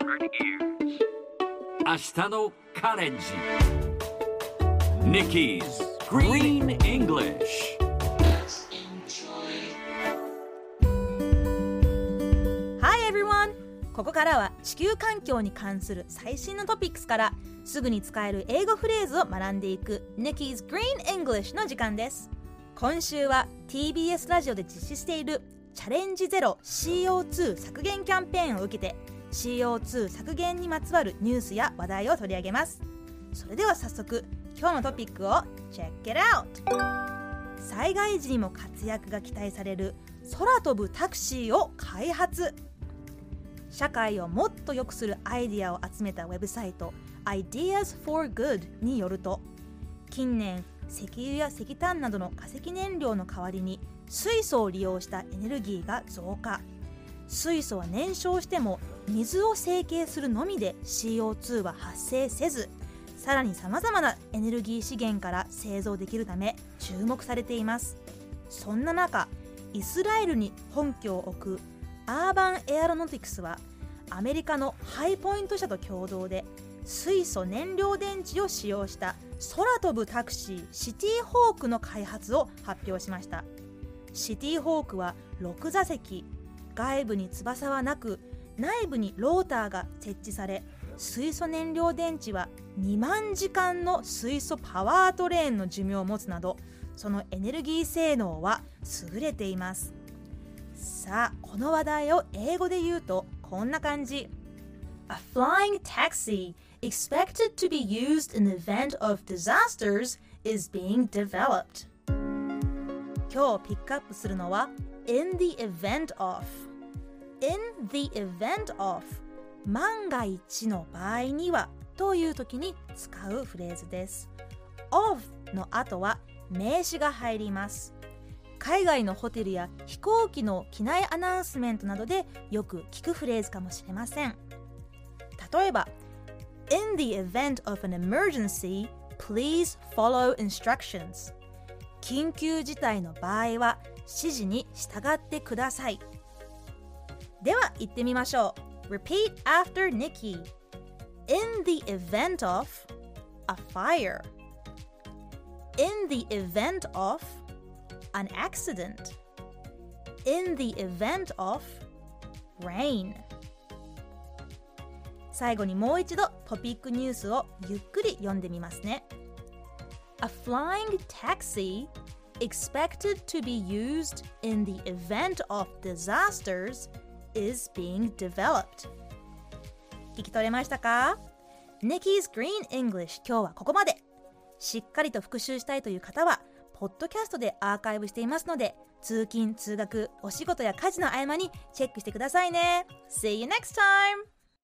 明日のカレンジ。Nikki's Green English Hi everyone! ここからは地球環境に関する最新のトピックスからすぐに使える英語フレーズを学んでいく Nikki's Green English の時間です。今週は TBS ラジオで実施しているチャレンジゼロ CO2 削減キャンペーンを受けて CO2 削減にまつわるニュースや話題を取り上げます。それでは早速今日のトピックを Check it out! 災害時にも活躍が期待される空飛ぶタクシーを開発。社会をもっと良くするアイディアを集めたウェブサイト Ideas for Good によると近年石油や石炭などの化石燃料の代わりに水素を利用したエネルギーが増加。水素は燃焼しても水を成形するのみで CO2 は発生せずさらにさまざまなエネルギー資源から製造できるため注目されています。そんな中イスラエルに本拠を置くアーバンエアロノティクスはアメリカのハイポイント社と共同で水素燃料電池を使用した空飛ぶタクシーシティホークの開発を発表しました。シティホークは6座席外部に翼はなく内部にローターが設置され水素燃料電池は2万時間の水素パワートレーンの寿命を持つなどそのエネルギー性能は優れています。さあこの話題を英語で言うとこんな感じ。A flying taxi expected to be used in the event of disasters is being developed. 今日ピックアップするのは in the event of in the event of 万が一の場合にはという時に使うフレーズです。of の後は名詞が入ります。海外のホテルや飛行機の機内アナウンスメントなどでよく聞くフレーズかもしれません。例えば In the event of an emergency, please follow instructions 緊急事態の場合は指示に従ってください。では言ってみましょう Repeat after Nikki In the event of a fire In the event of an accident In the event of rain 最後にもう一度トピックニュースをゆっくり読んでみますね A flying taxi expected to be used in the event of disasters is being developed. 聞き取れましたか? Nikki's Green English 今日はここまで。しっかりと復習したいという方はポッドキャストでアーカイブしていますので通勤通学お仕事や家事の合間にチェックしてくださいね。See you next time!